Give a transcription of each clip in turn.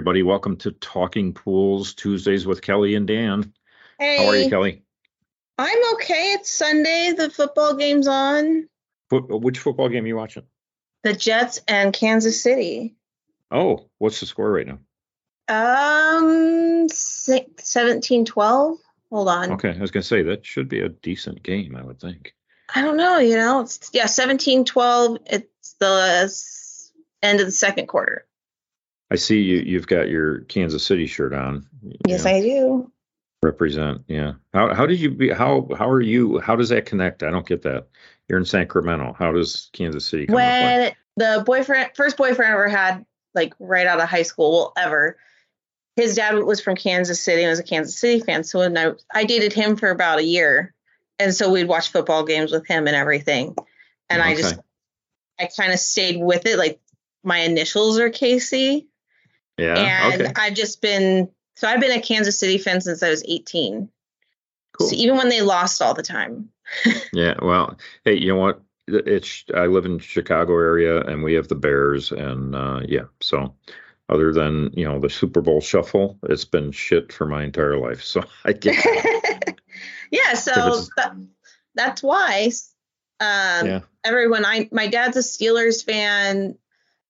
Everybody. Welcome to Talking Pools Tuesdays with Kelli and Dan. Hey. How are you, Kelli? I'm okay. It's Sunday. The football game's on. which football game are you watching? The Jets and Kansas City. Oh, what's the score right now? Um, 17 12. Hold on. Okay. I was going to say that should be a decent game, I would think. I don't know. You know, it's, yeah, 17 12. It's the end of the second quarter. I see you. You've got your Kansas City shirt on. Yes. I do. Represent. Yeah. How how did you be? How how are you? How does that connect? I don't get that. You're in Sacramento. How does Kansas City? Come when the boyfriend, first boyfriend I ever had, like right out of high school, well, ever. His dad was from Kansas City and was a Kansas City fan. So when I, I dated him for about a year, and so we'd watch football games with him and everything. And okay. I just, I kind of stayed with it. Like my initials are Casey. Yeah. And okay. I've just been so I've been a Kansas City fan since I was 18. Cool. So even when they lost all the time. yeah. Well, hey, you know what? It's I live in Chicago area and we have the Bears and uh, yeah. So other than you know the Super Bowl shuffle, it's been shit for my entire life. So I get. yeah. So that, that's why. Um, yeah. Everyone, I my dad's a Steelers fan.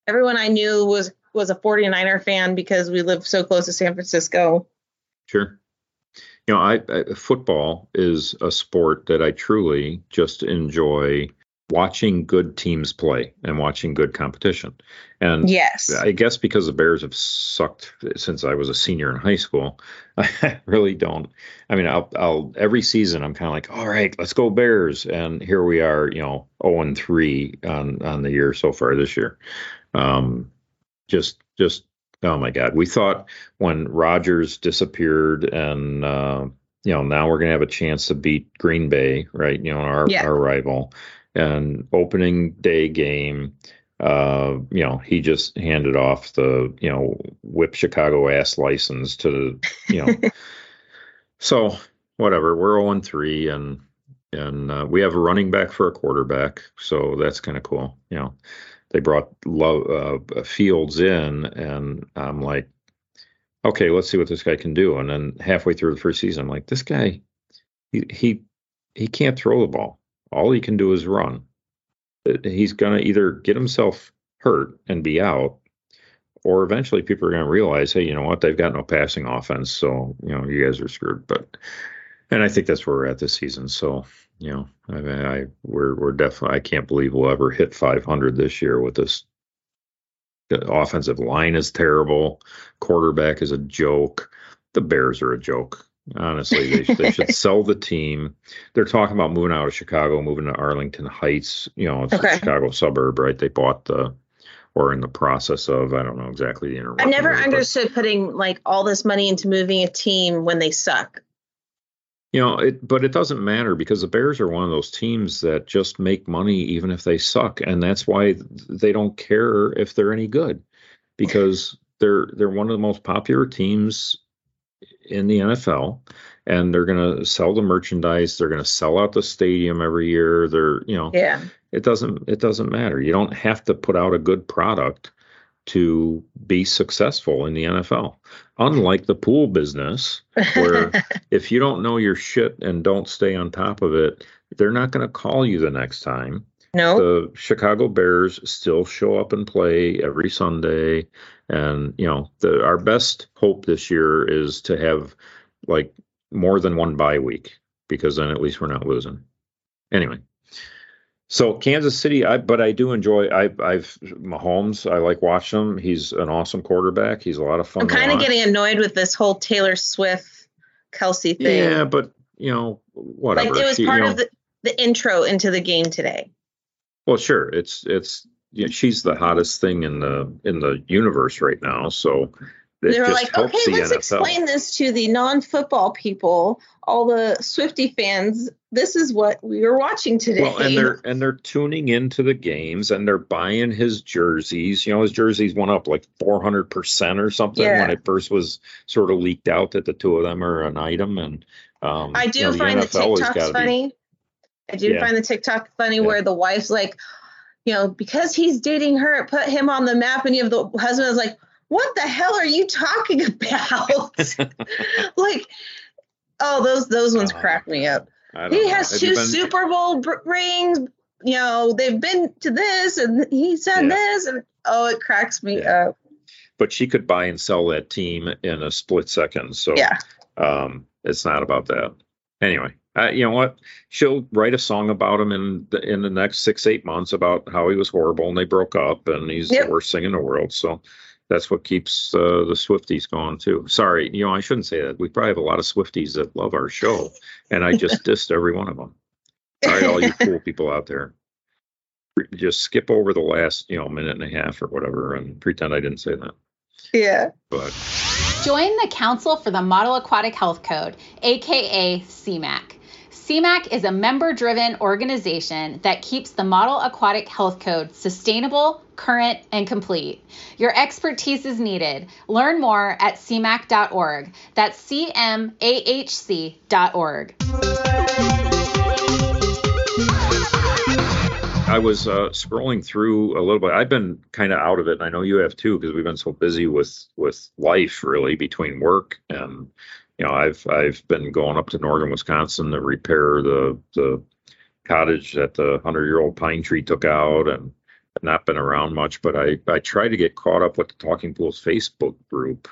Everyone I knew was was a 49er fan because we live so close to San Francisco. Sure. You know, I, I, football is a sport that I truly just enjoy watching good teams play and watching good competition. And yes, I guess because the Bears have sucked since I was a senior in high school, I really don't. I mean, I'll, I'll every season I'm kind of like, all right, let's go Bears, and here we are, you know, 0 and 3 on on the year so far this year. Um, just just oh my god. We thought when Rodgers disappeared and uh, you know now we're going to have a chance to beat green bay right you know our yeah. our rival. And opening day game uh, you know he just handed off the you know whip chicago ass license to you know. So whatever we're 0 3 and and uh, we have a running back for a quarterback so that's kind of cool you know they brought Love, uh, Fields in, and I'm like, okay, let's see what this guy can do. And then halfway through the first season, I'm like, this guy, he he he can't throw the ball. All he can do is run. Uh, he's gonna either get himself hurt and be out, or eventually people are gonna realize, hey, you know what? They've got no passing offense, so you know you guys are screwed. But and I think that's where we're at this season. So you know, I mean, I we're we're definitely. I can't believe we'll ever hit 500 this year with this. The offensive line is terrible. Quarterback is a joke. The Bears are a joke. Honestly, they, they should sell the team. They're talking about moving out of Chicago, moving to Arlington Heights. You know, it's okay. a Chicago suburb, right? They bought the or in the process of I don't know exactly the I never understood putting like all this money into moving a team when they suck. You know, it, but it doesn't matter because the Bears are one of those teams that just make money even if they suck, and that's why they don't care if they're any good, because they're they're one of the most popular teams in the NFL, and they're going to sell the merchandise. They're going to sell out the stadium every year. They're you know, yeah. It doesn't it doesn't matter. You don't have to put out a good product to be successful in the NFL. Unlike the pool business, where if you don't know your shit and don't stay on top of it, they're not going to call you the next time. No. The Chicago Bears still show up and play every Sunday. And, you know, the, our best hope this year is to have like more than one bye week because then at least we're not losing. Anyway, so Kansas City, I but I do enjoy. I, I've Mahomes. I like watching him. He's an awesome quarterback. He's a lot of fun. I'm kind of getting annoyed with this whole Taylor Swift Kelce thing. Yeah, but you know, whatever. Like it was She- you part know, of the, the intro into the game today. Well, sure. It's it's yeah, she's the hottest thing in the in the universe right now. So they were just like, okay, the let's NFL. explain this to the non-football people, all the Swifty fans. This is what we were watching today. Well, and they're and they're tuning into the games and they're buying his jerseys. You know, his jerseys went up like four hundred percent or something Yeah. when it first was sort of leaked out that the two of them are an item. And um, I do you know, find the NFL has TikToks gotta be- funny. I do Yeah. find the TikTok funny Yeah. where the wife's like, you know, because he's dating her, it put him on the map, and you have the husband is like, what the hell are you talking about? like, oh, those those ones Uh, crack me up. He has two been- Super Bowl rings. You know, they've been to this, and he said Yeah. this, and oh, it cracks me Yeah. up. but she could buy and sell that team in a split second. So Yeah. um, it's not about that. Anyway, uh, you know what? She'll write a song about him in the, in the next six eight months about how he was horrible and they broke up and he's Yep. the worst thing in the world. So that's what keeps uh, the Swifties going too. Sorry, you know I shouldn't say that. We probably have a lot of Swifties that love our show, and I just dissed every one of them. Sorry, all you cool people out there. Just skip over the last you know minute and a half or whatever and pretend I didn't say that. Yeah. But Join the Council for the Model Aquatic Health Code, aka CMAC. CMAC is a member driven organization that keeps the Model Aquatic Health Code sustainable, current, and complete. Your expertise is needed. Learn more at cmac.org. That's cmahc.org. I was uh, scrolling through a little bit. I've been kind of out of it, and I know you have too, because we've been so busy with with life, really, between work and you know, I've I've been going up to northern Wisconsin to repair the the cottage that the hundred year old pine tree took out, and not been around much. But I I try to get caught up with the Talking Pools Facebook group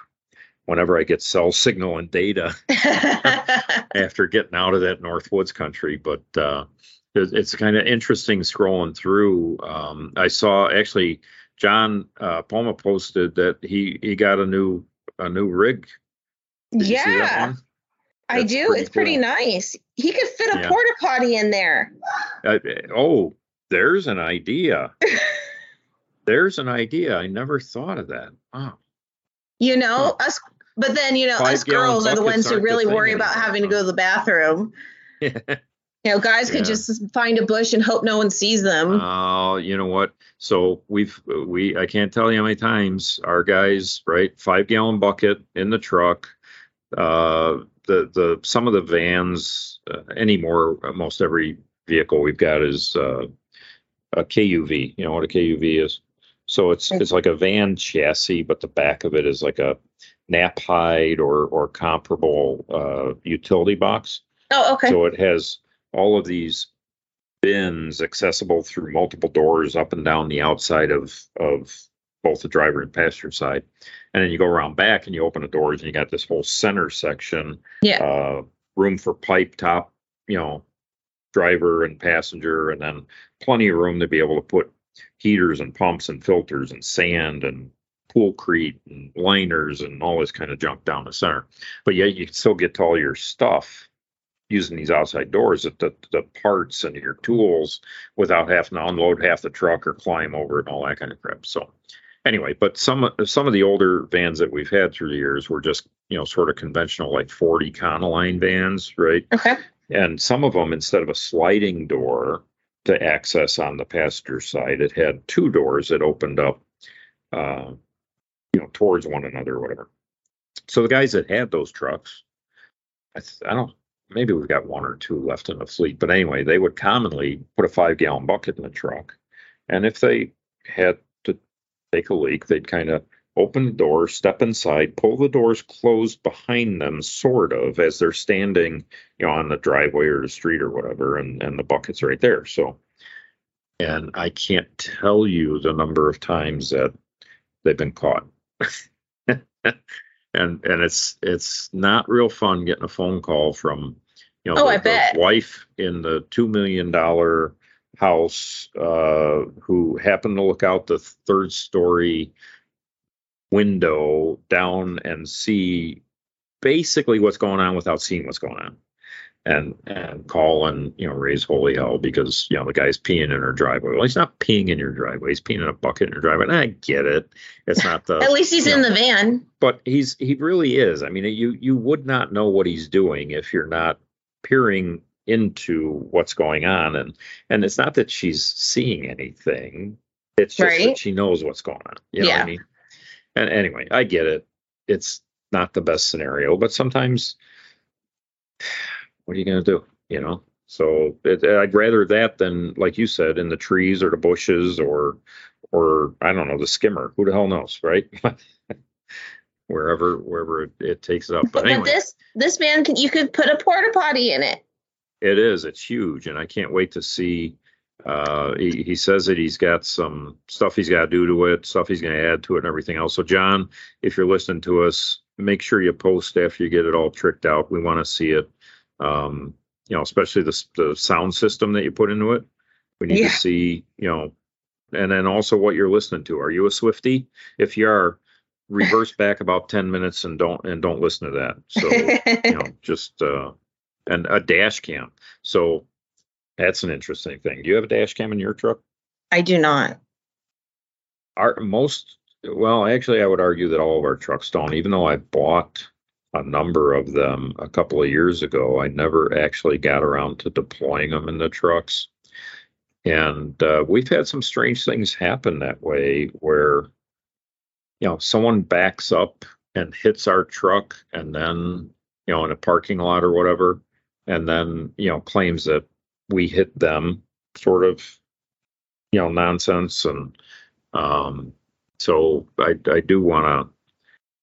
whenever I get cell signal and data after getting out of that Northwoods country. But uh, it, it's kind of interesting scrolling through. Um, I saw actually John uh, Poma posted that he he got a new a new rig. Did you see that yeah? I do. pretty It's pretty cool. nice. He could fit a Yeah. porta potty in there. Uh, oh, there's an idea. there's an idea. I never thought of that. Oh, You know, us. But then you know, us Five-gallon girls are the ones who really worry about having to go to the bathroom. You know, guys Yeah. could just find a bush and hope no one sees them. Oh, you know what? So we've we I can't tell you how many times our guys right five gallon bucket in the truck. Uh, the the some of the vans uh, anymore most every vehicle we've got is uh, a KUV. You know what a KUV is? So it's it's like a van chassis, but the back of it is like a Knapheide or or comparable uh, utility box. oh, okay. So it has all of these bins accessible through multiple doors up and down the outside of of both the driver and passenger side. And then you go around back and you open the doors and you got this whole center section. Yeah. Uh, room for pipe top, you know, driver and passenger, and then plenty of room to be able to put heaters and pumps and filters and sand and poolcrete and liners and all this kind of junk down the center. But yet you can still get to all your stuff using these outside doors at the, the parts and your tools without having to unload half the truck or climb over it and all that kind of crap. So anyway, but some some of the older vans that we've had through the years were just, you know, sort of conventional like Ford Econoline vans, right? Okay. And some of them, instead of a sliding door to access on the passenger side, it had two doors that opened up, uh, you know, towards one another or whatever. So the guys that had those trucks, I, th- I don't, maybe we've got one or two left in the fleet, but anyway, they would commonly put a five gallon bucket in the truck. And if they had take a leak, they'd kind of open the door, step inside, pull the doors closed behind them, sort of, as they're standing, you know, on the driveway or the street or whatever, and, and the bucket's right there. So, and I can't tell you the number of times that they've been caught. and and it's it's not real fun getting a phone call from you know Oh, the, the wife in the two million dollar house uh, who happened to look out the third story window down and see basically what's going on without seeing what's going on and and call and you know raise holy hell because you know the guy's peeing in her driveway. Well, he's not peeing in your driveway; he's peeing in a bucket in your driveway. And I get it; it's not the. At least he's in know, the van. But he's he really is. I mean, you you would not know what he's doing if you're not peering into what's going on, and and it's not that she's seeing anything; it's just right? that she knows what's going on. You know yeah. I mean? And anyway, I get it. It's not the best scenario, but sometimes what are you going to do? You know, so it, I'd rather that than, like you said, in the trees or the bushes or, or I don't know, the skimmer. Who the hell knows, right? wherever wherever it, it, takes it up. But, anyway, but this this man can you could put a porta potty in it. It is. It's huge, and I can't wait to see. Uh, he, he says that he's got some stuff he's got to do to it, stuff he's going to add to it, and everything else. So, John, if you're listening to us, make sure you post after you get it all tricked out. We want to see it um, you know, especially the, the sound system that you put into it. We need yeah. to see, you know, and then also what you're listening to. Are you a Swifty? If you are, reverse back about 10 minutes and don't and don't listen to that. So, you know, just uh and a dash cam. So that's an interesting thing. Do you have a dash cam in your truck? I do not. Our most well, actually I would argue that all of our trucks don't, even though I bought a number of them a couple of years ago. I never actually got around to deploying them in the trucks. And uh, we've had some strange things happen that way where, you know, someone backs up and hits our truck and then, you know, in a parking lot or whatever, and then, you know, claims that we hit them sort of, you know, nonsense. And um, so I, I do want to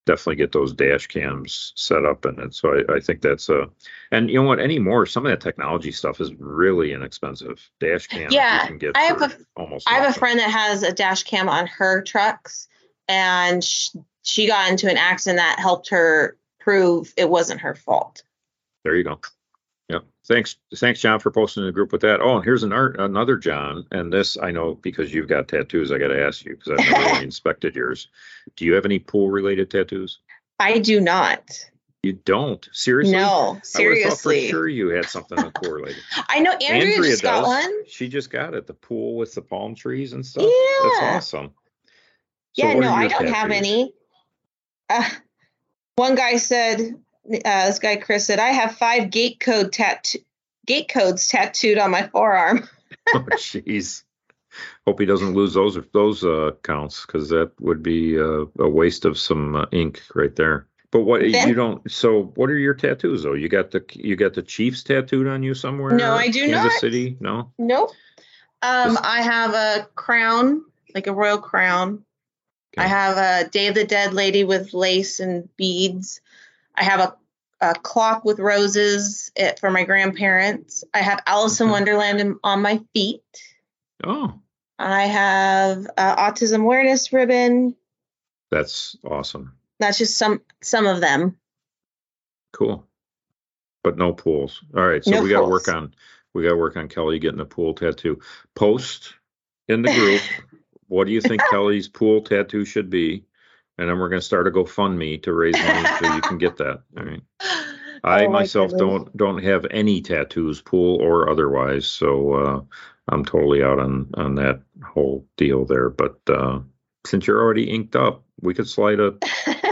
definitely get those dash cams set up in it. So I, I, think that's a, and you know what, anymore, some of that technology stuff is really inexpensive. Dash cam, yeah. I have a, almost. I have nothing. a friend that has a dash cam on her trucks, and she, she got into an accident that helped her prove it wasn't her fault. There you go. Thanks. Thanks, John, for posting in the group with that. Oh, and here's an art, another John. And this I know because you've got tattoos. I got to ask you because I've never really inspected yours. Do you have any pool related tattoos? I do not. You don't seriously? No, seriously. I for sure, you had something pool related. I know Andrea, Andrea just got one. She just got it. The pool with the palm trees and stuff. Yeah, that's awesome. So yeah, no, I don't tattoos? have any. Uh, one guy said uh, this guy Chris said, I have five gate code tattoo gate codes tattooed on my forearm. oh, jeez. Hope he doesn't lose those those uh, counts because that would be uh, a waste of some uh, ink right there. But what you don't? So what are your tattoos though? You got the you got the Chiefs tattooed on you somewhere? No, I do Kansas not. Kansas City? No. Nope. Um, Just, I have a crown, like a royal crown. Okay. I have a Day of the Dead lady with lace and beads. I have a a clock with roses eh, for my grandparents. I have Alice in Wonderland in, on my feet. Oh. I have uh, autism awareness ribbon. That's awesome. That's just some some of them. Cool. But no pools. All right, so no we got to work on we got to work on Kelli getting a pool tattoo. Post in the group. what do you think Kelli's pool tattoo should be? And then we're going to start a GoFundMe to raise money so you can get that. All right. I oh myself don't don't have any tattoos, pool or otherwise, so uh, I'm totally out on on that whole deal there. But uh, since you're already inked up, we could slide a,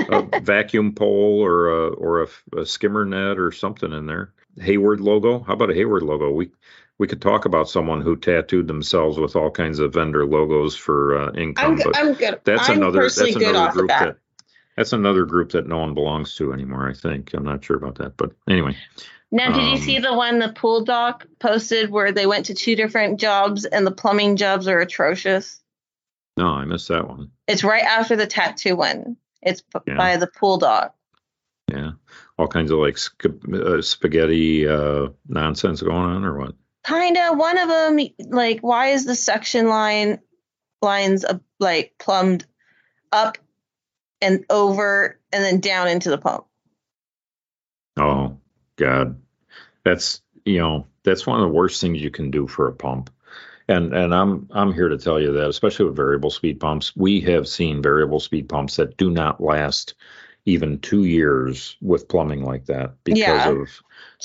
a vacuum pole or a or a, a skimmer net or something in there. Hayward logo. How about a Hayward logo? We we could talk about someone who tattooed themselves with all kinds of vendor logos for uh, income. I'm, but I'm good. That's I'm another. That's another group that. That's another group that no one belongs to anymore. I think I'm not sure about that, but anyway. Now, did um, you see the one the pool doc posted where they went to two different jobs and the plumbing jobs are atrocious? No, I missed that one. It's right after the tattoo one. It's yeah. by the pool doc. Yeah, all kinds of like uh, spaghetti uh, nonsense going on, or what? Kind of one of them like why is the suction line lines uh, like plumbed up and over and then down into the pump? Oh god. That's you know that's one of the worst things you can do for a pump. And and i'm i'm here to tell you that especially with variable speed pumps we have seen variable speed pumps that do not last even two years with plumbing like that because Yeah. of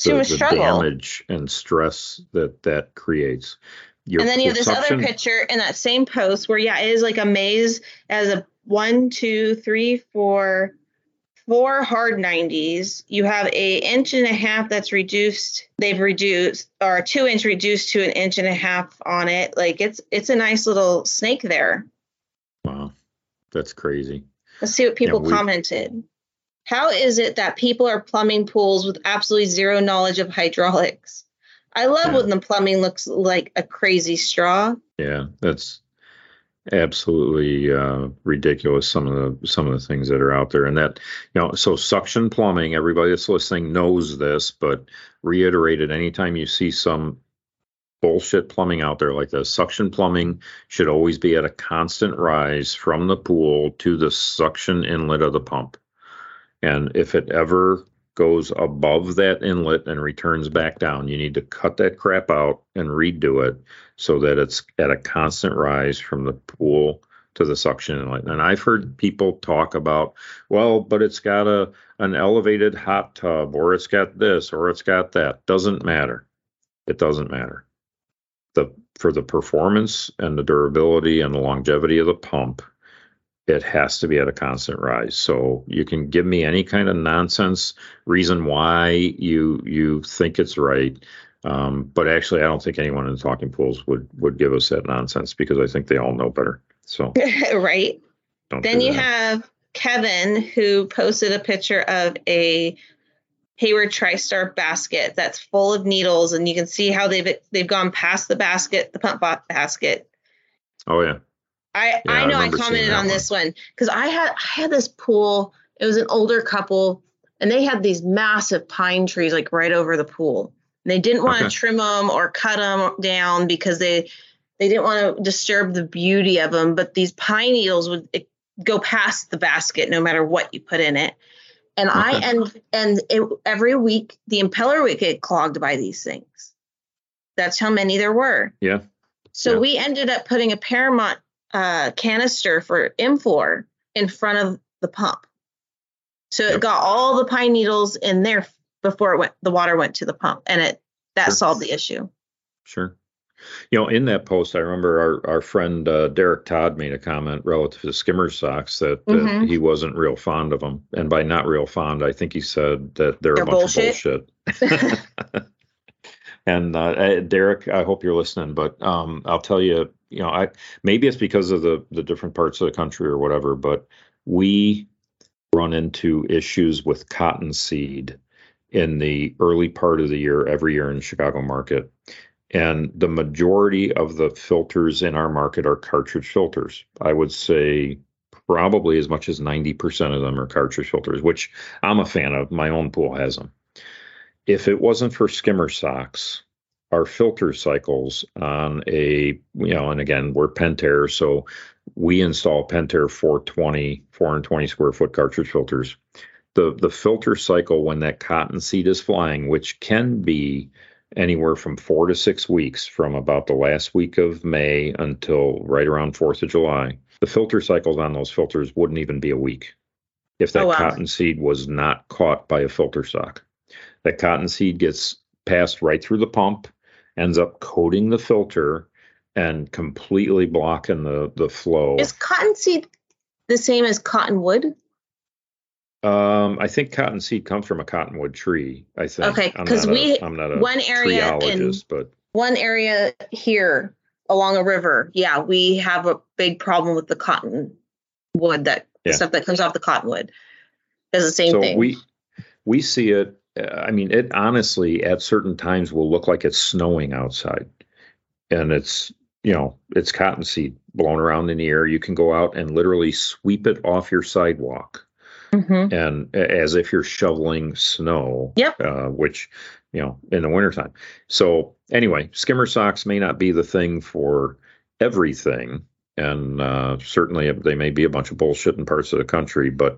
the, the damage and stress that that creates. Your and then you have this other picture in that same post where yeah it is like a maze as a one two three four four hard 90s you have a inch and a half that's reduced. They've reduced or two inch reduced to an inch and a half on it. Like it's it's a nice little snake there. Wow, that's crazy. let's see what people we- commented how is it that people are plumbing pools with absolutely zero knowledge of hydraulics i love Yeah. when the plumbing looks like a crazy straw Yeah, that's absolutely uh, ridiculous. Some of the some of the things that are out there, and that you know, so suction plumbing. Everybody that's listening knows this, but reiterate it anytime you see some bullshit plumbing out there like this. Suction plumbing should always be at a constant rise from the pool to the suction inlet of the pump, and if it ever goes above that inlet and returns back down, you need to cut that crap out and redo it so that it's at a constant rise from the pool to the suction inlet. And I've heard people talk about, well, but it's got a an elevated hot tub or it's got this or it's got that. Doesn't matter. It doesn't matter. The for the performance and the durability and the longevity of the pump, it has to be at a constant rise. So you can give me any kind of nonsense reason why you you think it's right. Um, but actually, I don't think anyone in the talking pools would would give us that nonsense because I think they all know better. So right Then you have Kevin who posted a picture of a Hayward TriStar basket that's full of needles, and you can see how they've they've gone past the basket, the pump basket. Oh yeah, I Yeah, I I know I, seeing commented on one. this one because I had I had this pool. It was an older couple, and they had these massive pine trees like right over the pool. And they didn't want to Okay. trim them or cut them down because they they didn't want to disturb the beauty of them. But these pine needles would it, go past the basket no matter what you put in it. And I and and it, every week the impeller would get clogged by these things. That's how many there were. yeah, So Yeah. we ended up putting a Paramount uh, canister for M4 in front of the pump. So it Yep. got all the pine needles in there before it went the water went to the pump and it that Sure. solved the issue. sure. You know, in that post, I remember our our friend uh, Derek Todd made a comment relative to skimmer socks that, that Mhm. he wasn't real fond of them, and by not real fond, I think he said that they're, They're a bunch bullshit. of bullshit. and uh, uh, Derek, I hope you're listening, but um, I'll tell you, you know, I maybe it's because of the the different parts of the country or whatever, but we run into issues with cottonseed in the early part of the year every year in the Chicago market. And the majority of the filters in our market are cartridge filters. I would say probably as much as 90% of them are cartridge filters, which I'm a fan of. My own pool has them. If it wasn't for skimmer socks, our filter cycles on a, you know, and again, we're Pentair, so we install Pentair 420, 420 square foot cartridge filters. The, the filter cycle when that cotton seed is flying, which can be anywhere from four to six weeks from about the last week of May until right around 4th of July. The filter cycles on those filters wouldn't even be a week if oh, that Oh, wow. cotton seed was not caught by a filter sock. That cotton seed gets passed right through the pump, ends up coating the filter and completely blocking the, the flow. Is cottonseed the same as cottonwood? Um, I think cottonseed comes from a cottonwood tree. I think. Okay, I'm 'cause not a- we- I'm not a one area in- but One area here along a river, yeah, we have a big problem with the cottonwood that Yeah. stuff that comes off the cottonwood. Does the same so thing. we we see it. Uh, I mean, it honestly at certain times will look like it's snowing outside, and it's you know it's cottonseed blown around in the air. You can go out and literally sweep it off your sidewalk. Mhm. and as if you're shoveling snow. Yep. Uh, which, you know, in the wintertime. So anyway, skimmer socks may not be the thing for everything. And uh, certainly they may be a bunch of bullshit in parts of the country, but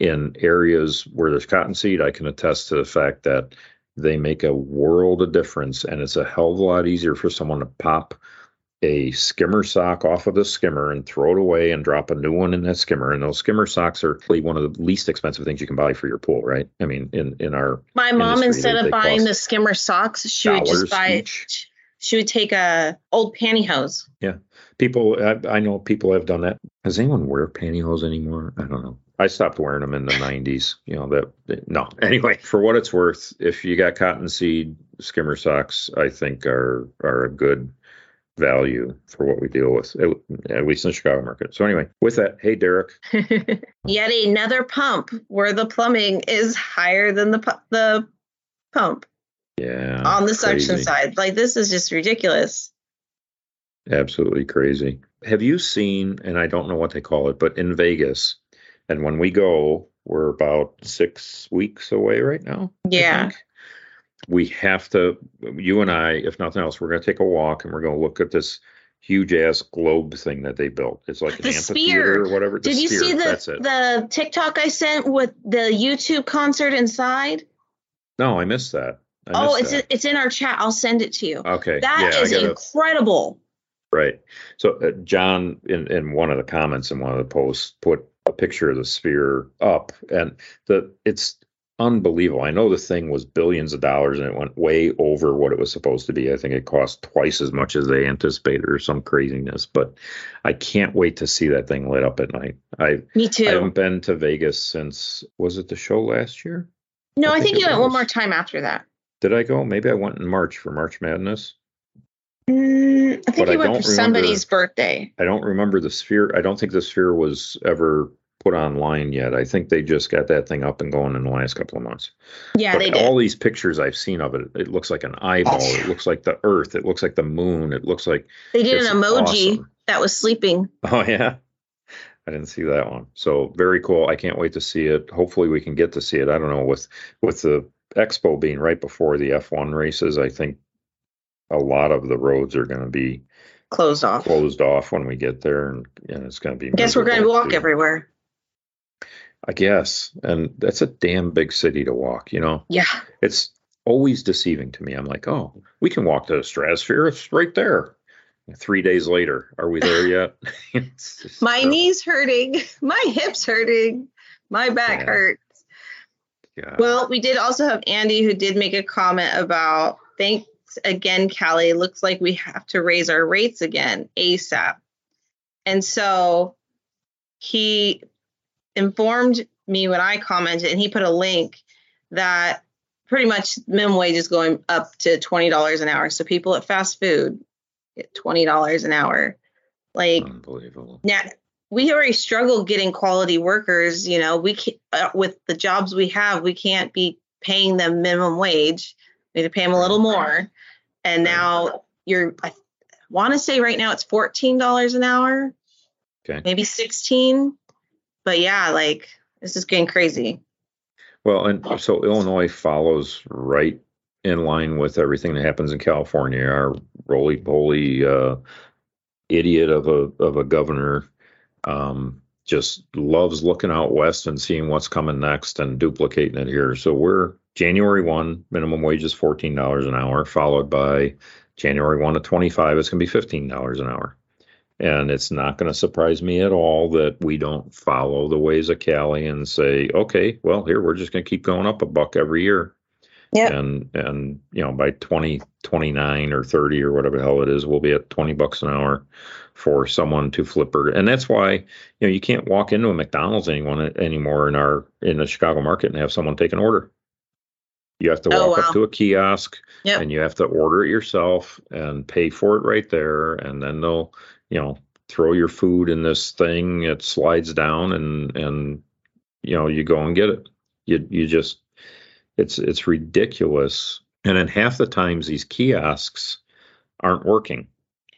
in areas where there's cottonseed, I can attest to the fact that they make a world of difference and it's a hell of a lot easier for someone to pop a skimmer sock off of the skimmer and throw it away and drop a new one in that skimmer. And those skimmer socks are really one of the least expensive things you can buy for your pool, right? I mean, in in our My mom, instead they- of they buying the skimmer socks, she would just buy. each. She would take a old pantyhose. Yeah, people, I, I know people have done that. Does anyone wear pantyhose anymore? I don't know. I stopped wearing them in the 90s. You know that, no. Anyway, for what it's worth, if you got cottonseed skimmer socks, I think are are a good value for what we deal with, at, least in the Chicago market. So anyway, with that, hey Derek, Yet another pump where the plumbing is higher than the pu- the pump yeah, on the suction side. Like this is just ridiculous. absolutely crazy. Have you seen, and I don't know what they call it, but in Vegas, and when we go, we're about six weeks away right now. Yeah. We have to, you and I, if nothing else, we're going to take a walk and we're going to look at this huge ass globe thing that they built. It's like an The amphitheater sphere. or whatever. The Did you sphere, see the the TikTok I sent with the U2 concert inside? no, I missed that. I Oh, missed it's that. it's in our chat. I'll send it to you. okay. That yeah, is incredible. Right. So uh, John, in, in one of the comments in one of the posts, put a picture of the sphere up, and the it's unbelievable. I know the thing was billions of dollars, and it went way over what it was supposed to be. I think it cost twice as much as they anticipated, or some craziness. But I can't wait to see that thing lit up at night. I Me too. I haven't been to Vegas since was it the show last year? No, I I think think you went one more time after that. Did I go? Maybe I went in March for March Madness. Mm, I think But I went for remember- somebody's birthday. I don't remember the sphere. I don't think the sphere was ever put online yet. I think they just got that thing up and going in the last couple of months. Yeah, but they did. all these pictures I've seen of it, it looks like an eyeball. It looks like the Earth. It looks like the moon. It looks like They did an emoji awesome. that was sleeping. Oh yeah, I didn't see that one. So very cool. I can't wait to see it. Hopefully we can get to see it. I don't know with with the expo being right before the F1 races. I think a lot of the roads are going to be Closed off. closed off when we get there, and, and it's going to be. I guess we're going to walk too. everywhere. I guess. And that's a damn big city to walk, you know? Yeah. It's always deceiving to me. I'm like, oh, we can walk to the stratosphere. It's right there. Three days later, are we there yet? My knees hurting. My hips hurting. My back Yeah. hurts. God. Well, we did also have Andy who did make a comment about thanks again, Callie. Looks like we have to raise our rates again ASAP. And so he informed me when I commented, and he put a link that pretty much minimum wage is going up to $20 an hour. So people at fast food get $20 an hour. Like, Unbelievable. now we already struggle getting quality workers you know we can't uh, with the jobs we have we can't be paying them minimum wage we need to pay them a little more and now you're i want to say right now it's $14 an hour Okay. maybe 16 but yeah like this is getting crazy Well, and so Illinois follows right in line with everything that happens in California. Our roly poly uh, idiot of a of a governor um, just loves looking out west and seeing what's coming next and duplicating it here. So we're January one minimum wage is fourteen dollars an hour, followed by January one to twenty five. It's going to be fifteen dollars an hour. And it's not going to surprise me at all that we don't follow the ways of Cali and say, okay, well, here we're just going to keep going up a buck every year. Yep. And and you know by 20, 29 or 30 or whatever the hell it is, we'll be at 20 bucks an hour for someone to flipper. And that's why you know you can't walk into a McDonald's anyone anymore in our in the Chicago market and have someone take an order. You have to Oh, walk wow. up to a kiosk Yep. and you have to order it yourself and pay for it right there and then they'll you know throw your food in this thing it slides down and and you know you go and get it you you just it's it's ridiculous and then half the times these kiosks aren't working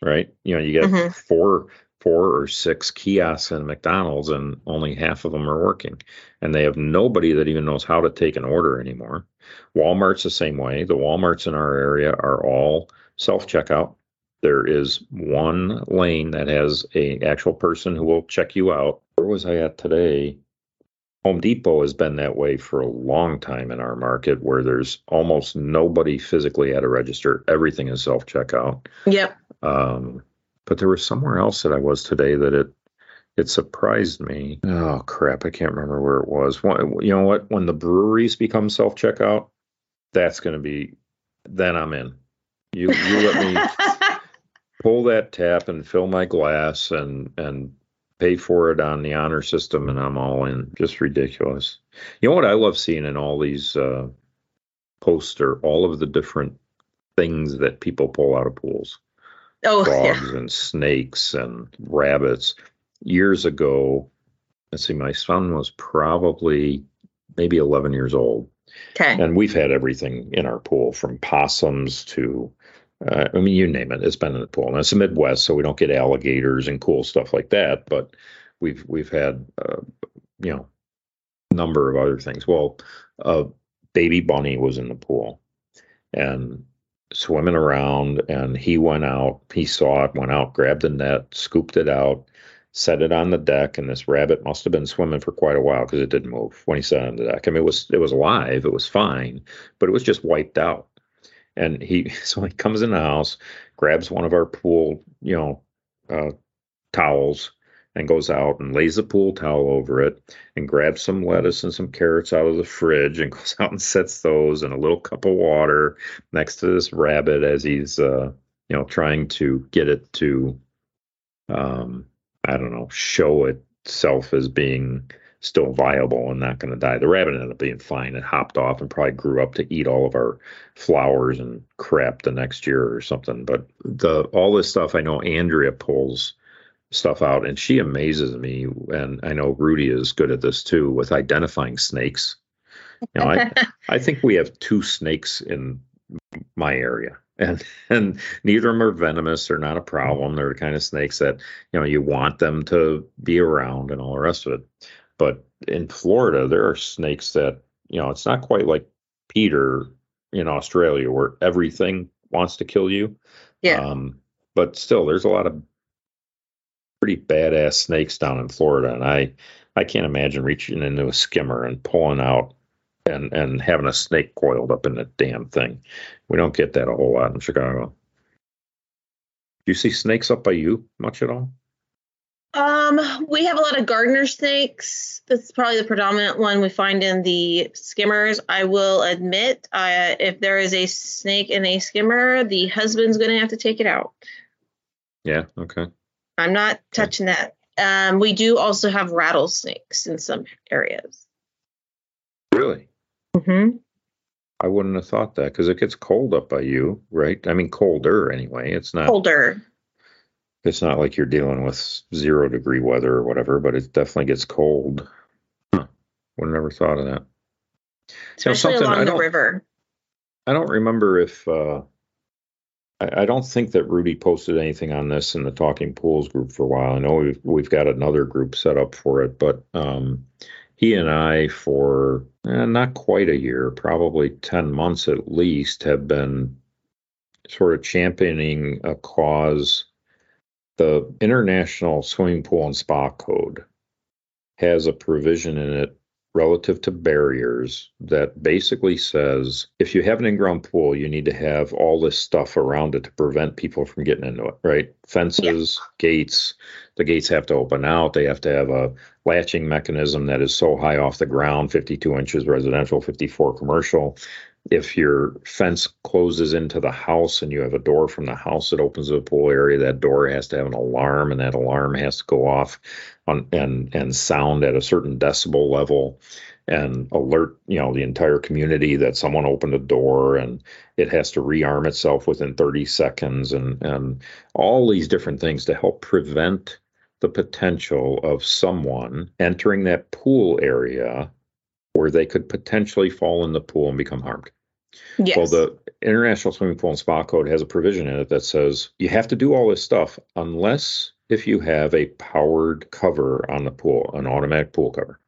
right you know you get Mhm. four four or six kiosks in mcdonald's and only half of them are working. And they have nobody that even knows how to take an order anymore. Walmart's the same way. The walmarts in our area are all self checkout there is one lane that has a actual person who will check you out. Where was i at today? Home depot has been that way for a long time in our market where there's almost nobody physically at a register. Everything is self checkout yep. Um, but there was somewhere else that I was today that it it surprised me. Oh crap, I can't remember where it was. You know what? When the breweries become self checkout, that's going to be then I'm in. You you let me pull that tap and fill my glass and and pay for it on the honor system and I'm all in. Just ridiculous. You know what I love seeing in all these uh, posts are all of the different things that people pull out of pools. Oh, frogs yeah. and snakes and rabbits. Years ago, let's see, my son was probably maybe 11 years old. Okay. And we've had everything in our pool from possums to, uh, I mean, you name it, it's been in the pool. And it's the Midwest, so we don't get alligators and cool stuff like that. But we've we've had, uh, you know, number of other things. Well, a baby bunny was in the pool, and swimming around and he went out he saw it went out grabbed the net scooped it out set it on the deck and this rabbit must have been swimming for quite a while because it didn't move when he set it on the deck. I mean it was it was alive it was fine but it was just wiped out. And he so he comes in the house grabs one of our pool you know uh, towels and goes out and lays a pool towel over it and grabs some lettuce and some carrots out of the fridge and goes out and sets those in a little cup of water next to this rabbit as he's uh, you know trying to get it to um, I don't know show itself as being still viable and not going to die. The rabbit ended up being fine. It hopped off and probably grew up to eat all of our flowers and crap the next year or something. But the all this stuff I know Andrea pulls stuff out and she amazes me and i know rudy is good at this too with identifying snakes. You know i i think we have two snakes in my area and and neither of them are venomous they're not a problem they're the kind of snakes that you know you want them to be around and all the rest of it. But in florida there are snakes that you know it's not quite like peter in australia where everything wants to kill you. Yeah. Um, but still there's a lot of pretty badass snakes down in Florida, and I I can't imagine reaching into a skimmer and pulling out and and having a snake coiled up in the damn thing. We don't get that a whole lot in Chicago. Do you see snakes up by you much at all? Um, we have a lot of gardener snakes. That's probably the predominant one we find in the skimmers. I will admit, uh, if there is a snake in a skimmer, the husband's going to have to take it out. Yeah. Okay. I'm not touching that. Um, we do also have rattlesnakes in some areas. Really? Mm-hmm. I wouldn't have thought that because it gets cold up by you, right? I mean, colder anyway. It's not Colder. It's not like you're dealing with zero degree weather or whatever, but it definitely gets cold. Huh. Would have never thought of that. Especially along the don't- river. I don't remember if uh, I, don't think that Rudy posted anything on this in the Talking Pools group for a while. I know we've we've got another group set up for it, but um, he and I for eh, not quite a year, probably ten months at least, have been sort of championing a cause. The International Swimming Pool and Spa Code has a provision in it relative to barriers that basically says if you have an in-ground pool, you need to have all this stuff around it to prevent people from getting into it, right? Fences, gates. The gates have to open out. They have to have a latching mechanism that is so high off the ground, 52 inches residential, 54 commercial. If your fence closes into the house and you have a door from the house that opens to the pool area, that door has to have an alarm, and that alarm has to go off on and and sound at a certain decibel level and alert you know the entire community that someone opened a door and it has to rearm itself within 30 seconds and and all these different things to help prevent the potential of someone entering that pool area where they could potentially fall in the pool and become harmed. Yes. Well, the International Swimming Pool and Spa Code has a provision in it that says you have to do all this stuff unless if you have a powered cover on the pool, an automatic pool cover.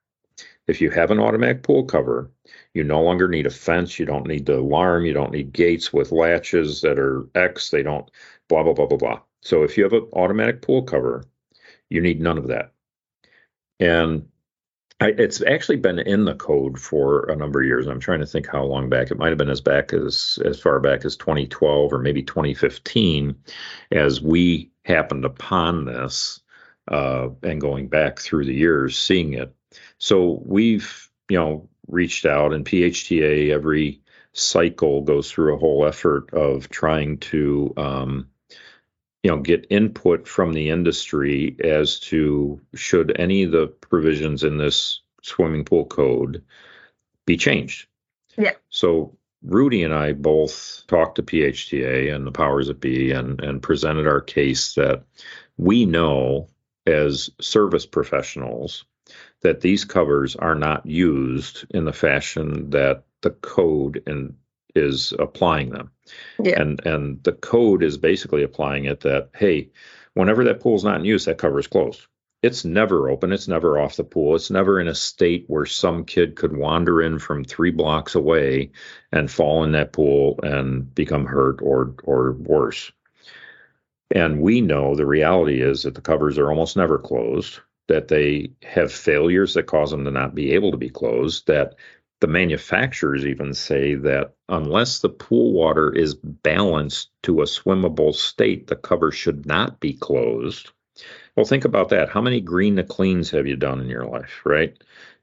If you have an automatic pool cover, you no longer need a fence, you don't need the alarm, you don't need gates with latches that are X, they don't blah blah blah blah blah. So if you have an automatic pool cover, you need none of that. And I, it's actually been in the code for a number of years. I'm trying to think how long back. It might have been as back as as far back as 2012 or maybe 2015, as we happened upon this uh, and going back through the years, seeing it. So we've, you know, reached out, and PHTA every cycle goes through a whole effort of trying to, um, you know, get input from the industry as to should any of the provisions in this swimming pool code be changed. Yeah. So Rudy and I both talked to PHTA and the powers that be and, and presented our case that we know as service professionals that these covers are not used in the fashion that the code and is applying them. Yeah. And and the code is basically applying it that hey, whenever that pool's not in use, that cover is closed it's never open. It's never off the pool. It's never in a state where some kid could wander in from three blocks away and fall in that pool and become hurt or or worse. And we know the reality is that the covers are almost never closed, that they have failures that cause them to not be able to be closed, that the manufacturers even say that unless the pool water is balanced to a swimmable state, the cover should not be closed well, think about that. How many green to cleans have you done in your life, right?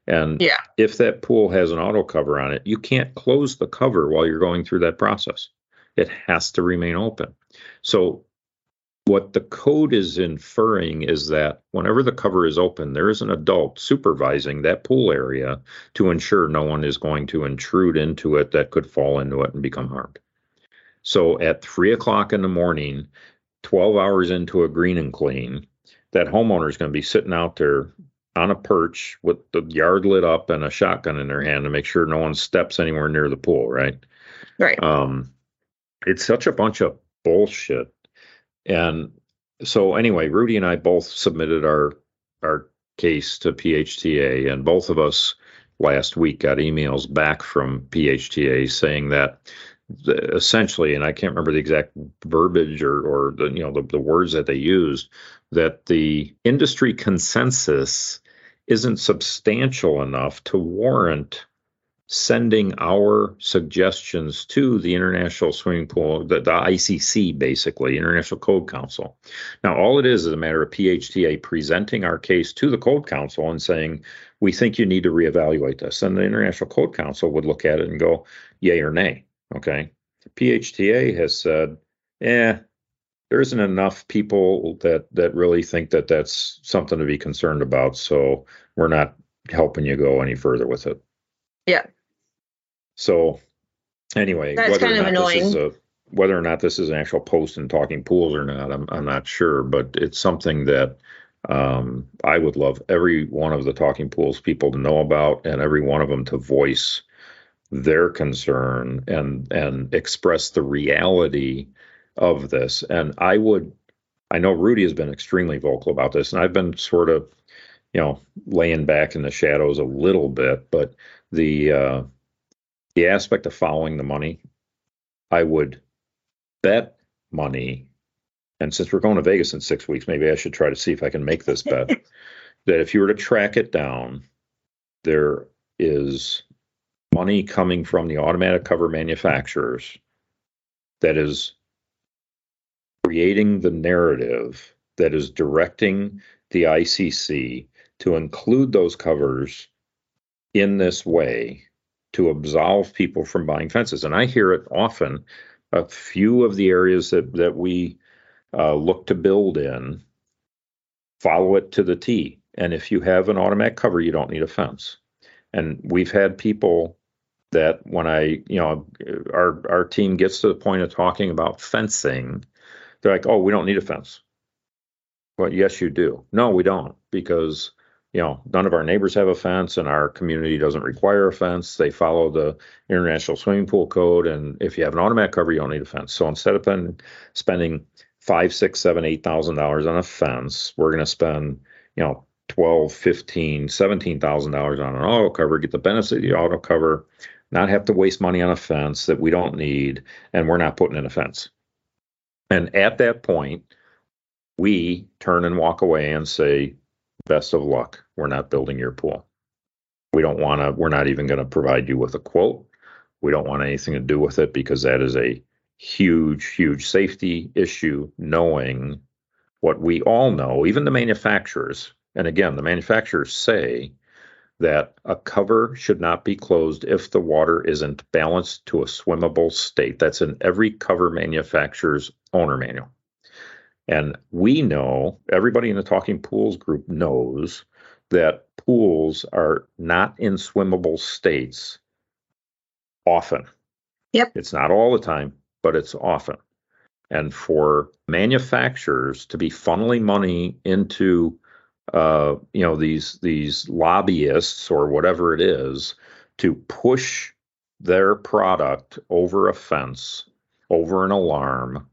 And yeah. if that pool has an auto cover on it, you can't close the cover while you're going through that process. It has to remain open. So, what the code is inferring is that whenever the cover is open, there is an adult supervising that pool area to ensure no one is going to intrude into it that could fall into it and become harmed. So, at three o'clock in the morning, 12 hours into a green and clean, that homeowner is going to be sitting out there on a perch with the yard lit up and a shotgun in their hand to make sure no one steps anywhere near the pool, right? Right. Um, it's such a bunch of bullshit. And so anyway, Rudy and I both submitted our our case to PHTA, and both of us last week got emails back from PHTA saying that the, essentially, and I can't remember the exact verbiage or, or the you know the, the words that they used, that the industry consensus isn't substantial enough to warrant sending our suggestions to the International Swimming Pool, the, the, ICC, basically, International Code Council. Now, all it is is a matter of PHTA presenting our case to the Code Council and saying, we think you need to reevaluate this. And the International Code Council would look at it and go, yay or nay. Okay. PHTA has said, eh, there isn't enough people that that really think that that's something to be concerned about. So we're not helping you go any further with it. Yeah. So anyway, that's whether kind or of not annoying. This is a, whether or not this is an actual post in Talking Pools or not, I'm I'm not sure, but it's something that um, I would love every one of the Talking Pools people to know about, and every one of them to voice their concern and and express the reality of this. And I would, I know Rudy has been extremely vocal about this, and I've been sort of, you know, laying back in the shadows a little bit. But the uh, the aspect of following the money, I would bet money. And since we're going to Vegas in six weeks, maybe I should try to see if I can make this bet. that if you were to track it down, there is money coming from the automatic cover manufacturers that is creating the narrative that is directing the ICC to include those covers in this way to absolve people from buying fences. And I hear it often. A few of the areas that that we uh, look to build in follow it to the T. And if you have an automatic cover, you don't need a fence. And we've had people that when I, you know, our our team gets to the point of talking about fencing, they're like, "Oh, we don't need a fence." Well, yes, you do. No, we don't, because you know none of our neighbors have a fence, and our community doesn't require a fence. They follow the International Swimming Pool Code, and if you have an automatic cover, you don't need a fence. So instead of spending five, six, seven, eight thousand dollars on a fence, we're going to spend, you know, 12, 15, 17,000 dollars on an auto cover, get the benefit of the auto cover, not have to waste money on a fence that we don't need, and we're not putting in a fence. And at that point, we turn and walk away and say, best of luck. We're not building your pool. We don't want to, we're not even going to provide you with a quote. We don't want anything to do with it because that is a huge, huge safety issue, knowing what we all know, even the manufacturers, and again, the manufacturers say that a cover should not be closed if the water isn't balanced to a swimmable state. That's in every cover manufacturer's owner manual. And we know, everybody in the Talking Pools group knows that pools are not in swimmable states often. Yep. It's not all the time, but it's often. And for manufacturers to be funneling money into uh, you know these these lobbyists or whatever it is to push their product over a fence, over an alarm,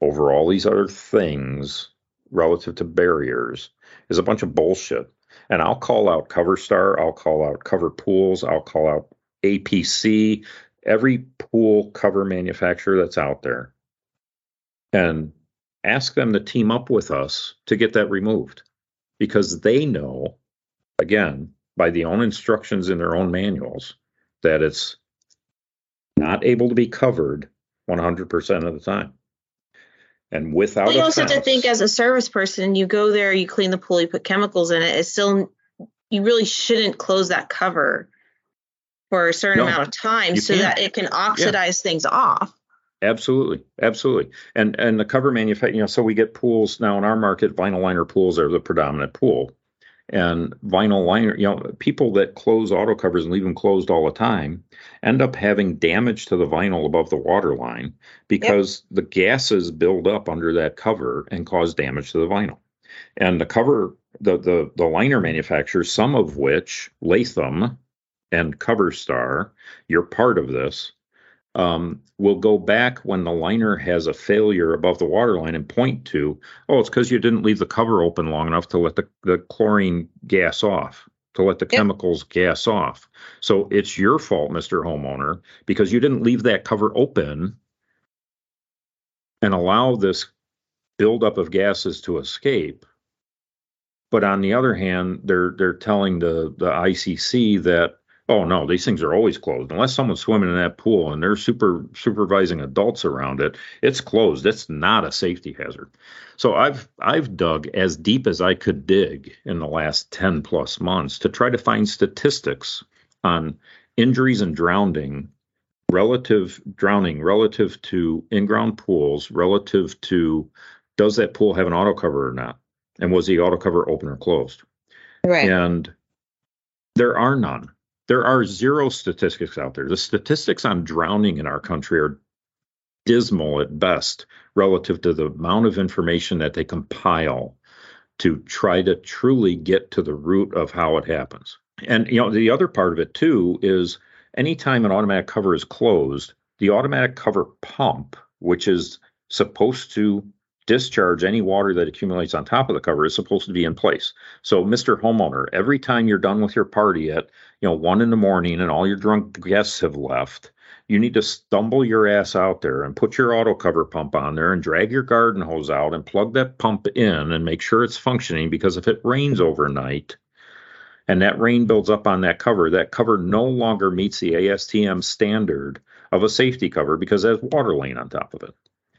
over all these other things relative to barriers is a bunch of bullshit. And I'll call out CoverStar, I'll call out Cover Pools, I'll call out APC, every pool cover manufacturer that's out there, and ask them to team up with us to get that removed because they know, again, by the own instructions in their own manuals, that it's not able to be covered 100% of the time. And without you also have to think as a service person, you go there, you clean the pool, you put chemicals in it. It's still you really shouldn't close that cover for a certain No, amount of time so can't. that it can oxidize things off. Absolutely, absolutely. And and the cover manufacturer, you know, so we get pools now in our market. Vinyl liner pools are the predominant pool, and vinyl liner, you know, people that close auto covers and leave them closed all the time end up having damage to the vinyl above the water line because the gases build up under that cover and cause damage to the vinyl. And the cover, the the the liner manufacturers, some of which Latham and CoverStar, you're part of this um, will go back when the liner has a failure above the water line and point to, oh, it's because you didn't leave the cover open long enough to let the, the chlorine gas off, to let the Yep. chemicals gas off. So it's your fault, Mr. Homeowner, because you didn't leave that cover open and allow this buildup of gases to escape. But on the other hand, they're they're telling the the ICC that oh no, these things are always closed unless someone's swimming in that pool and they're super supervising adults around it. It's closed. It's not a safety hazard. So I've I've dug as deep as I could dig in the last ten plus months to try to find statistics on injuries and drowning relative drowning relative to in-ground pools relative to does that pool have an auto cover or not and was the auto cover open or closed Right. and there are none there are zero statistics out there. The statistics on drowning in our country are dismal at best relative to the amount of information that they compile to try to truly get to the root of how it happens. And you know the other part of it too is anytime an automatic cover is closed, the automatic cover pump, which is supposed to discharge any water that accumulates on top of the cover, is supposed to be in place. So, Mr. Homeowner, every time you're done with your party at you know one in the morning and all your drunk guests have left, you need to stumble your ass out there and put your auto cover pump on there and drag your garden hose out and plug that pump in and make sure it's functioning because if it rains overnight and that rain builds up on that cover, that cover no longer meets the ASTM standard of a safety cover because there's water laying on top of it.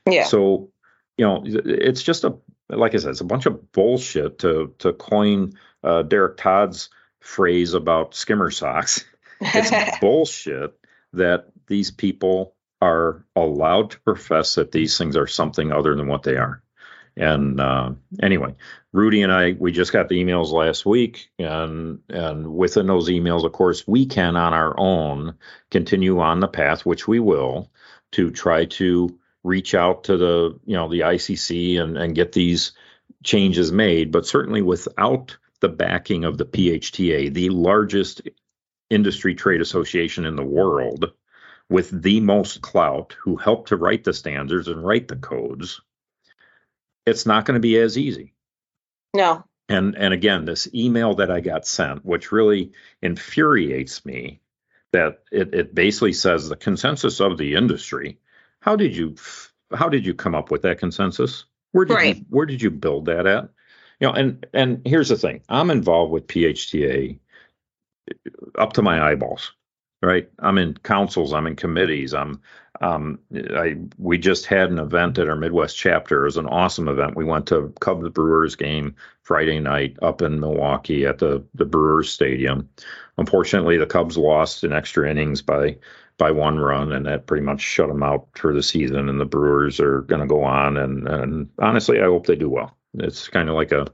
Yeah. So, you know, it's just a like I said, it's a bunch of bullshit to to coin uh, Derek Todd's phrase about skimmer socks. It's bullshit that these people are allowed to profess that these things are something other than what they are. And uh, anyway, Rudy and I, we just got the emails last week, and and within those emails, of course, we can on our own continue on the path, which we will, to try to reach out to the you know the ICC and and get these changes made. But certainly without the backing of the PHTA, the largest industry trade association in the world, with the most clout, who helped to write the standards and write the codes, it's not going to be as easy no. and and again this email that i got sent which really infuriates me that it, it basically says the consensus of the industry how did you how did you come up with that consensus where did Right. you where did you build that at you know and and here's the thing i'm involved with phta up to my eyeballs right? I'm in councils, I'm in committees, I'm um, I we just had an event at our Midwest chapter. It was an awesome event. We went to Cubs Brewers game Friday night up in Milwaukee at the the Brewers Stadium. Unfortunately, the Cubs lost in extra innings by by one run, and that pretty much shut them out for the season. And the Brewers are going to go on, and and honestly, I hope they do well. It's kind of like a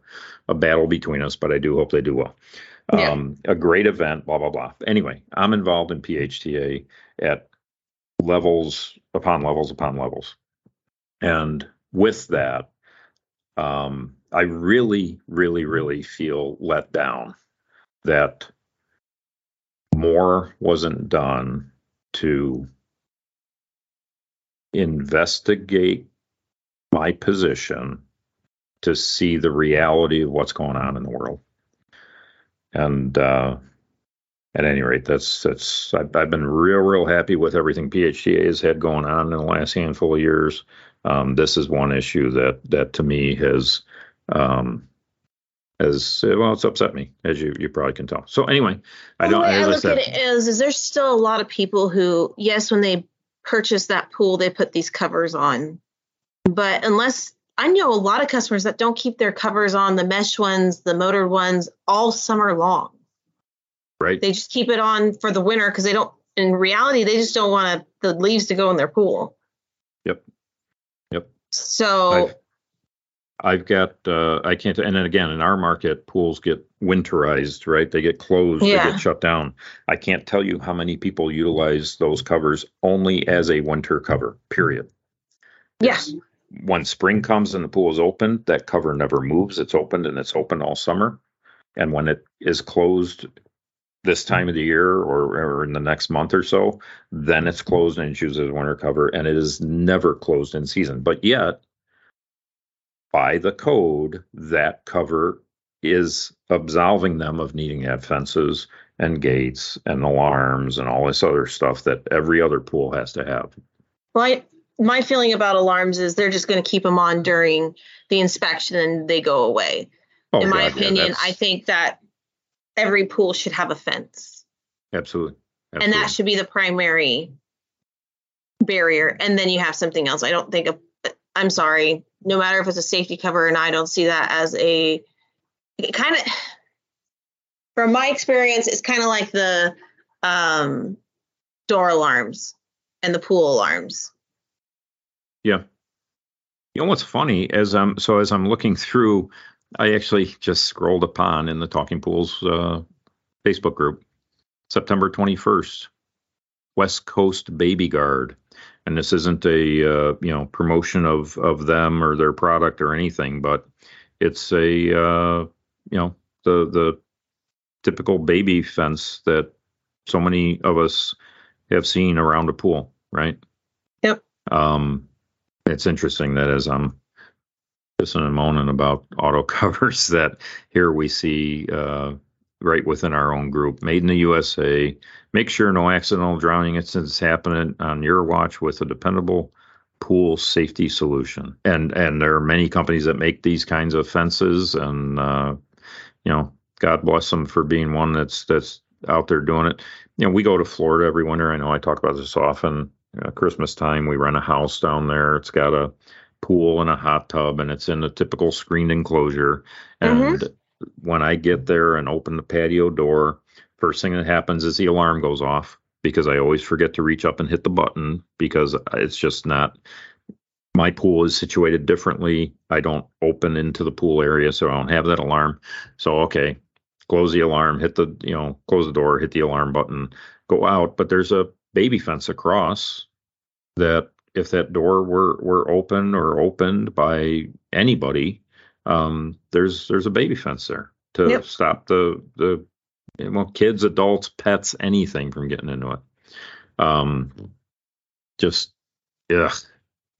a battle between us, but I do hope they do well. Yeah. Um, a great event, blah blah blah. Anyway, I'm involved in PHTA at levels upon levels upon levels, and with that, um, I really, really, really feel let down that more wasn't done to investigate my position to see the reality of what's going on in the world. And uh, at any rate, that's that's I've, I've, been real real happy with everything PHTA has had going on in the last handful of years. Um, this is one issue that that to me has um, has uh, well, it's upset me as you you probably can tell. So anyway, I don't. Way I look at it is, is there's still a lot of people who, yes, when they purchase that pool, they put these covers on, but unless I know a lot of customers that don't keep their covers on, the mesh ones, the motor ones, all summer long. Right. They just keep it on for the winter because they don't. In reality, they just don't want the leaves to go in their pool. Yep. Yep. So. I've, I've got uh, I can't and then again in our market pools get winterized right they get closed yeah. they get shut down I can't tell you how many people utilize those covers only as a winter cover period yes when spring comes and the pool is open, that cover never moves. It's opened and it's open all summer. And when it is closed this time of the year or, or in the next month or so, then it's closed and it's used as a winter cover. And it is never closed in season. But yet, by the code, that cover is absolving them of needing to have fences and gates and alarms and all this other stuff that every other pool has to have. Right my feeling about alarms is they're just going to keep them on during the inspection and they go away. Oh, in my opinion, yeah, I think that every pool should have a fence. Absolutely. Absolutely. And that should be the primary barrier. And then you have something else. I don't think of, I'm sorry, no matter if it's a safety cover and I don't see that as a kind of, from my experience, it's kind of like the um, door alarms and the pool alarms. Yeah. You know what's funny as I'm so as I'm looking through, I actually just scrolled upon in the Talking Pools uh, Facebook group, September 21st, West Coast Baby Guard, and this isn't a uh, you know promotion of of them or their product or anything, but it's a uh, you know the the typical baby fence that so many of us have seen around a pool, right? Yep. Um, it's interesting that as I'm pissing and moaning about auto covers, that here we see uh, right within our own group, made in the USA. Make sure no accidental drowning incidents happen on your watch with a dependable pool safety solution. And and there are many companies that make these kinds of fences, and uh, you know, God bless them for being one that's that's out there doing it. You know, we go to Florida every winter. I know I talk about this often uh, Christmas time. We rent a house down there. It's got a pool and a hot tub, and it's in a typical screened enclosure. And mm-hmm. When I get there and open the patio door, first thing that happens is the alarm goes off because I always forget to reach up and hit the button because it's just not. My pool is situated differently. I don't open into the pool area, so I don't have that alarm. So okay, close the alarm, hit the you know close the door, hit the alarm button, go out. But there's a baby fence across that if that door were were open or opened by anybody, um, there's there's a baby fence there to yep. stop the the well kids, adults, pets, anything from getting into it. Um, just yeah.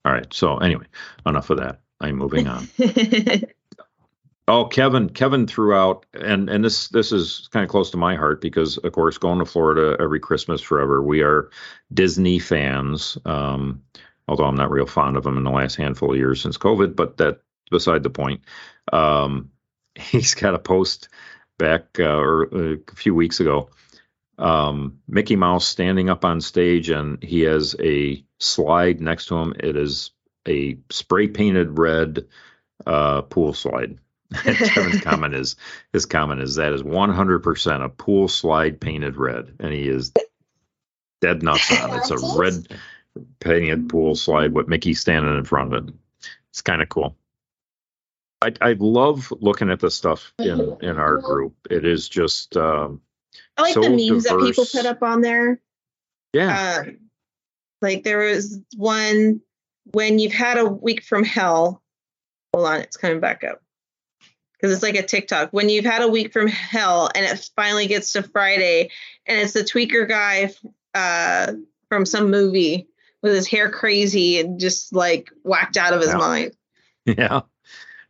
All right. So anyway, enough of that. I'm moving on. Oh, Kevin, Kevin threw out, and and this this is kind of close to my heart because, of course, going to Florida every Christmas forever, we are Disney fans. Um, although I'm not real fond of them in the last handful of years since COVID, but that beside the point. Um, he's got a post back uh, or a few weeks ago um, Mickey Mouse standing up on stage, and he has a slide next to him. It is a spray painted red uh, pool slide. Kevin's comment is his comment is that is 100% a pool slide painted red, and he is dead nuts on it. It's a red painted pool slide with Mickey standing in front of it. It's kind of cool. I, I love looking at the stuff in in our group. It is just um, I like so the memes that people put up on there. yeah, Uh, like there was one when you've had a week from hell. Hold on, it's coming back up because it's like a TikTok. When you've had a week from hell and it finally gets to Friday, and it's the tweaker guy uh, from some movie with his hair crazy and just like whacked out of his Yeah. mind. yeah,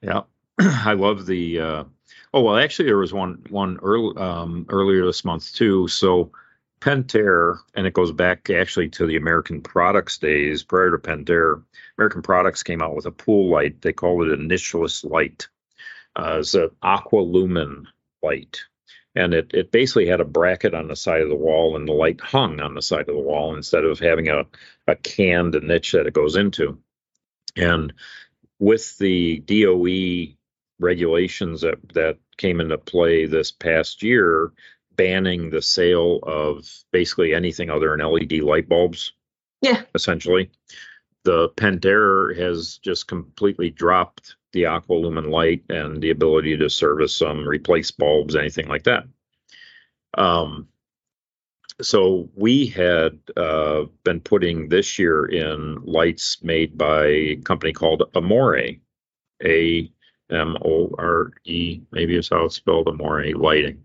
yeah. I love the. Uh, oh well, actually, there was one one early, um, earlier this month too. So Pentair, and it goes back actually to the American Products days prior to Pentair. American Products came out with a pool light. They called it Nicheless Light. Uh, it's an Aqualumin light, and it it basically had a bracket on the side of the wall, and the light hung on the side of the wall instead of having a a canned niche that it goes into. And with the DOE regulations that that came into play this past year, banning the sale of basically anything other than LED light bulbs. Yeah. Essentially, the Pentair has just completely dropped the Aqualumin light and the ability to service some, replace bulbs, anything like that. Um, so we had uh, been putting this year in lights made by a company called Amore, A M O R E, maybe is how it's spelled, Amore Lighting.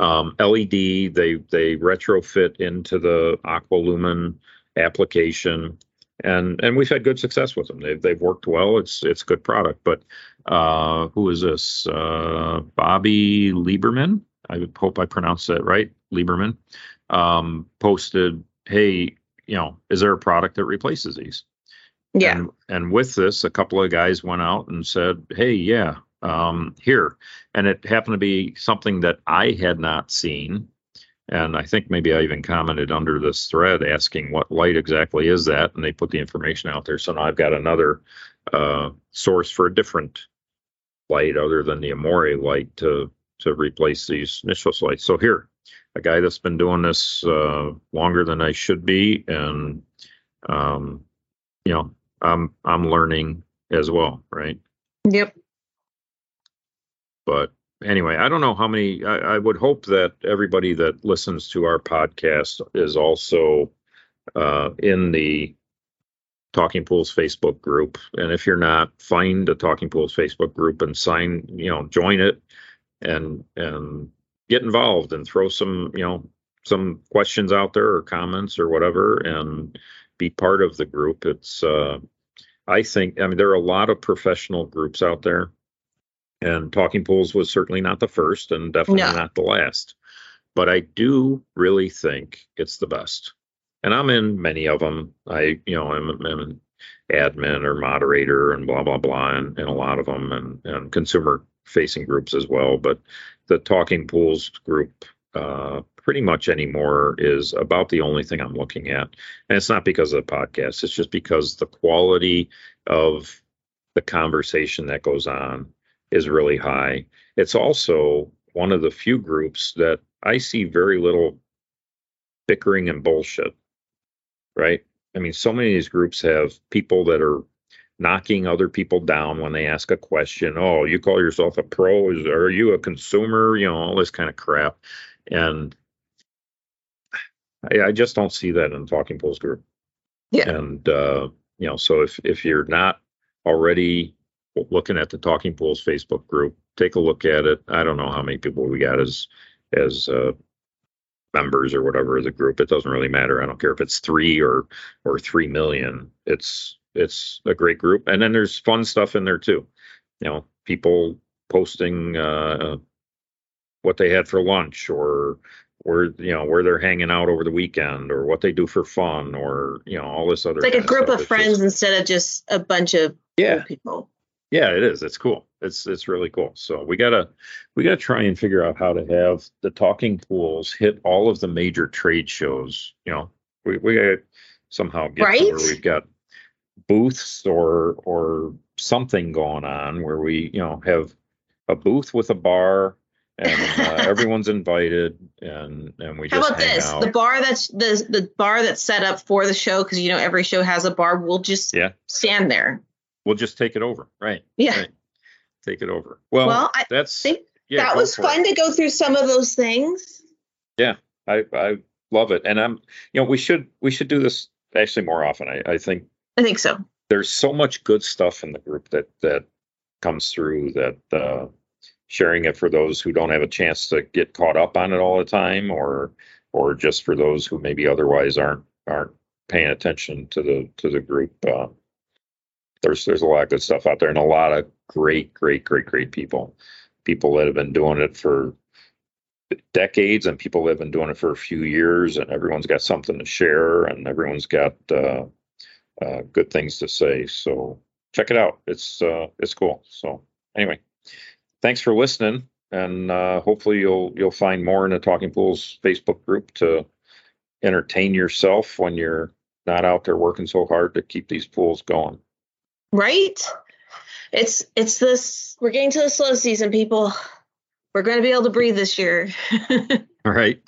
Um, LED, they they retrofit into the Aqualumin application, and and we've had good success with them. They've they've worked well. It's it's a good product. But uh, who is this? Uh, Bobby Lieberman. I hope I pronounced that right. Lieberman um, posted, "Hey, you know, is there a product that replaces these?" Yeah. And, and with this, a couple of guys went out and said, "Hey, yeah, um, here," and it happened to be something that I had not seen. And I think maybe I even commented under this thread asking what light exactly is that, and they put the information out there. So now I've got another uh, source for a different light other than the Amore light to to replace these initial lights. So here, a guy that's been doing this uh, longer than I should be, and um, you know, I'm I'm learning as well, right? Yep. But anyway, I don't know how many. I, I would hope that everybody that listens to our podcast is also uh, in the Talking Pools Facebook group. And if you're not, find the Talking Pools Facebook group and sign. You know, join it and and get involved and throw some you know some questions out there or comments or whatever and be part of the group. It's uh, I think I mean there are a lot of professional groups out there and Talking Pools was certainly not the first and definitely No. not the last. But I do really think it's the best. And I'm in many of them. I, you know, I'm, I'm an admin or moderator and blah, blah, blah, and, and a lot of them and, and consumer facing groups as well. But the Talking Pools group, uh, pretty much anymore is about the only thing I'm looking at. And it's not because of the podcast, it's just because the quality of the conversation that goes on is really high. It's also one of the few groups that I see very little bickering and bullshit, right? I mean, so many of these groups have people that are knocking other people down when they ask a question. Oh, you call yourself a pro? Is are you a consumer? You know, all this kind of crap. And I, I just don't see that in the Talking Pools group. Yeah. And uh, you know, so if if you're not already looking at the Talking Pools Facebook group, take a look at it. I don't know how many people we got as as uh, members or whatever of the group. It doesn't really matter. I don't care if it's three or or three million. It's it's a great group, and then there's fun stuff in there too. You know, people posting uh, what they had for lunch or where you know where they're hanging out over the weekend or what they do for fun or you know all this other It's like a group of friends just- instead of just a bunch of yeah people. Yeah, it is. It's cool. It's it's really cool. So we gotta we gotta try and figure out how to have the talking pools hit all of the major trade shows. You know, we we gotta somehow get Right? to where we've got booths or or something going on where we you know have a booth with a bar and uh, everyone's invited and and we How just about this? out. The bar that's the the bar that's set up for the show because you know every show has a bar. We'll just Yeah. stand there. we'll just take it over. Right. Yeah. Right. Take it over. Well, Well, I that's think yeah, that was for it. fun to go through some of those things. Yeah I I love it, and I'm you know we should we should do this actually more often. I I think I think so. there's so much good stuff in the group that that comes through that uh, sharing it for those who don't have a chance to get caught up on it all the time, or or just for those who maybe otherwise aren't aren't paying attention to the to the group. Uh, there's there's a lot of good stuff out there, and a lot of great great great great people, people that have been doing it for decades and people that have been doing it for a few years and everyone's got something to share and everyone's got uh, uh, good things to say so check it out it's uh, it's cool so anyway thanks for listening and uh, hopefully you'll you'll find more in the talking pools facebook group to entertain yourself when you're not out there working so hard to keep these pools going Right? It's it's this we're getting to the slow season, people. We're gonna be able to breathe this year. All right.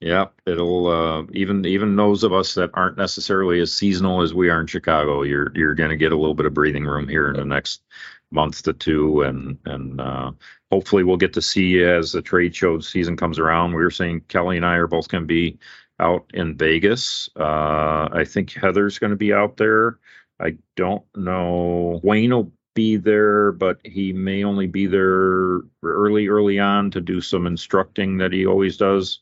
Yeah, it'll uh, even even those of us that aren't necessarily as seasonal as we are in Chicago, you're you're going to get a little bit of breathing room here in the next month to two, and and uh, hopefully we'll get to see as the trade show season comes around. We were saying Kelli and I are both going to be out in Vegas. Uh, I think Heather's going to be out there. I don't know. Wayne will be there, but he may only be there early, early on to do some instructing that he always does.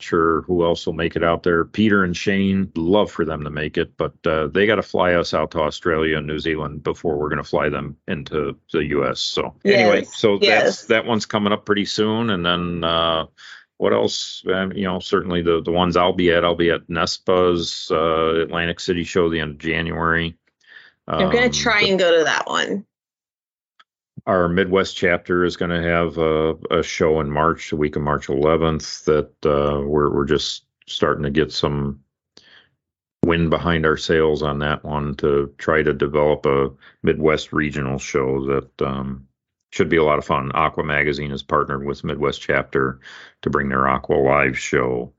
Sure, who else will make it out there? Peter and Shane, love for them to make it, but uh, they got to fly us out to Australia and New Zealand before we're going to fly them into the U.S. So anyway, so yes. that's that one's coming up pretty soon, and then uh, what else? Um, you know, certainly the the ones I'll be at, I'll be at NESPA's uh, Atlantic City show the end of January. I'm gonna Um, try the- and go to that one. Our Midwest chapter is going to have a, a show in March, the week of March 11th, that uh, we're we're just starting to get some wind behind our sails on that one to try to develop a Midwest regional show that um, should be a lot of fun. Aqua Magazine has partnered with Midwest chapter to bring their Aqua Live show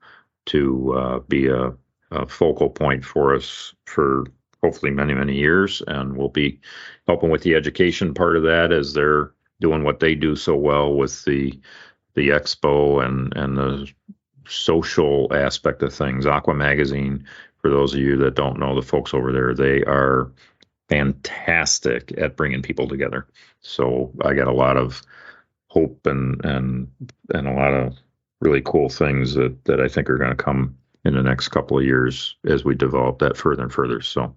to uh, be a, a focal point for us for hopefully many many years, and we'll be helping with the education part of that as they're doing what they do so well with the the expo and and the social aspect of things. Aqua Magazine, for those of you that don't know the folks over there, they are fantastic at bringing people together. So I got a lot of hope and and and a lot of really cool things that that I think are going to come in the next couple of years as we develop that further and further. So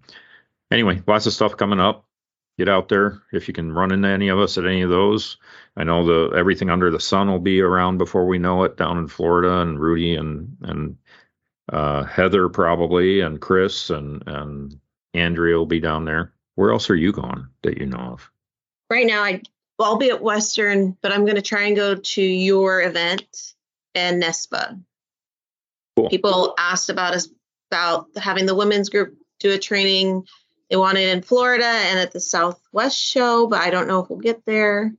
anyway, lots of stuff coming up get out there if you can run into any of us at any of those. I know the everything under the sun will be around before we know it down in Florida and Rudy and and uh, Heather probably and Chris and and Andrea will be down there. Where else are you going that you know of? Right now, I well, I'll be at Western, but I'm gonna try and go to your event and NESPA. Cool. People asked about us about having the women's group do a training. They want it in Florida and at the Southwest show, but I don't know if we'll get there.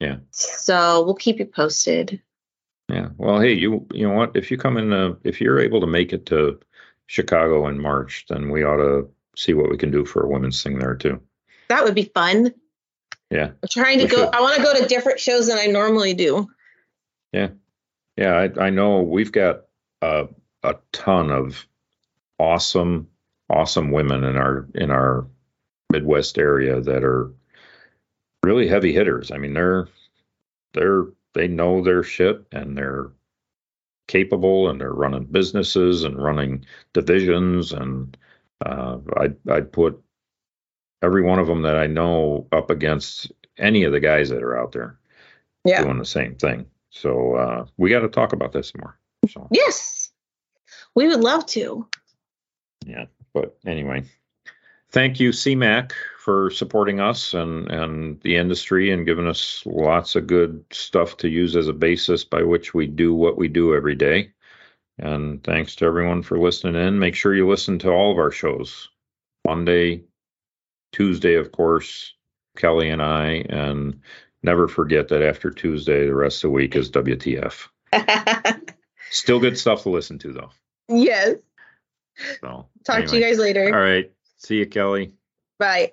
Yeah. So we'll keep you posted. Yeah. Well, hey, you you know what? If you come in, uh, if you're able to make it to Chicago in March, then we ought to see what we can do for a women's thing there too. That would be fun. Yeah. I'm trying to go. should. I want to go to different shows than I normally do. Yeah. Yeah, I, I know we've got a, a ton of awesome, awesome women in our in our Midwest area that are really heavy hitters. I mean, they're they're they know their shit and they're capable and they're running businesses and running divisions and uh, I'd I'd put every one of them that I know up against any of the guys that are out there Yeah. doing the same thing. So uh, we got to talk about this more. So Yes, we would love to. yeah, but anyway, thank you, CMAC, for supporting us and, and the industry and giving us lots of good stuff to use as a basis by which we do what we do every day. And thanks to everyone for listening in. Make sure you listen to all of our shows Monday, Tuesday, of course, Kelli and I, and never forget that after Tuesday, the rest of the week is WTF. Still good stuff to listen to, though. yes. So, Talk to you guys later. All right. See you, Kelli. Bye.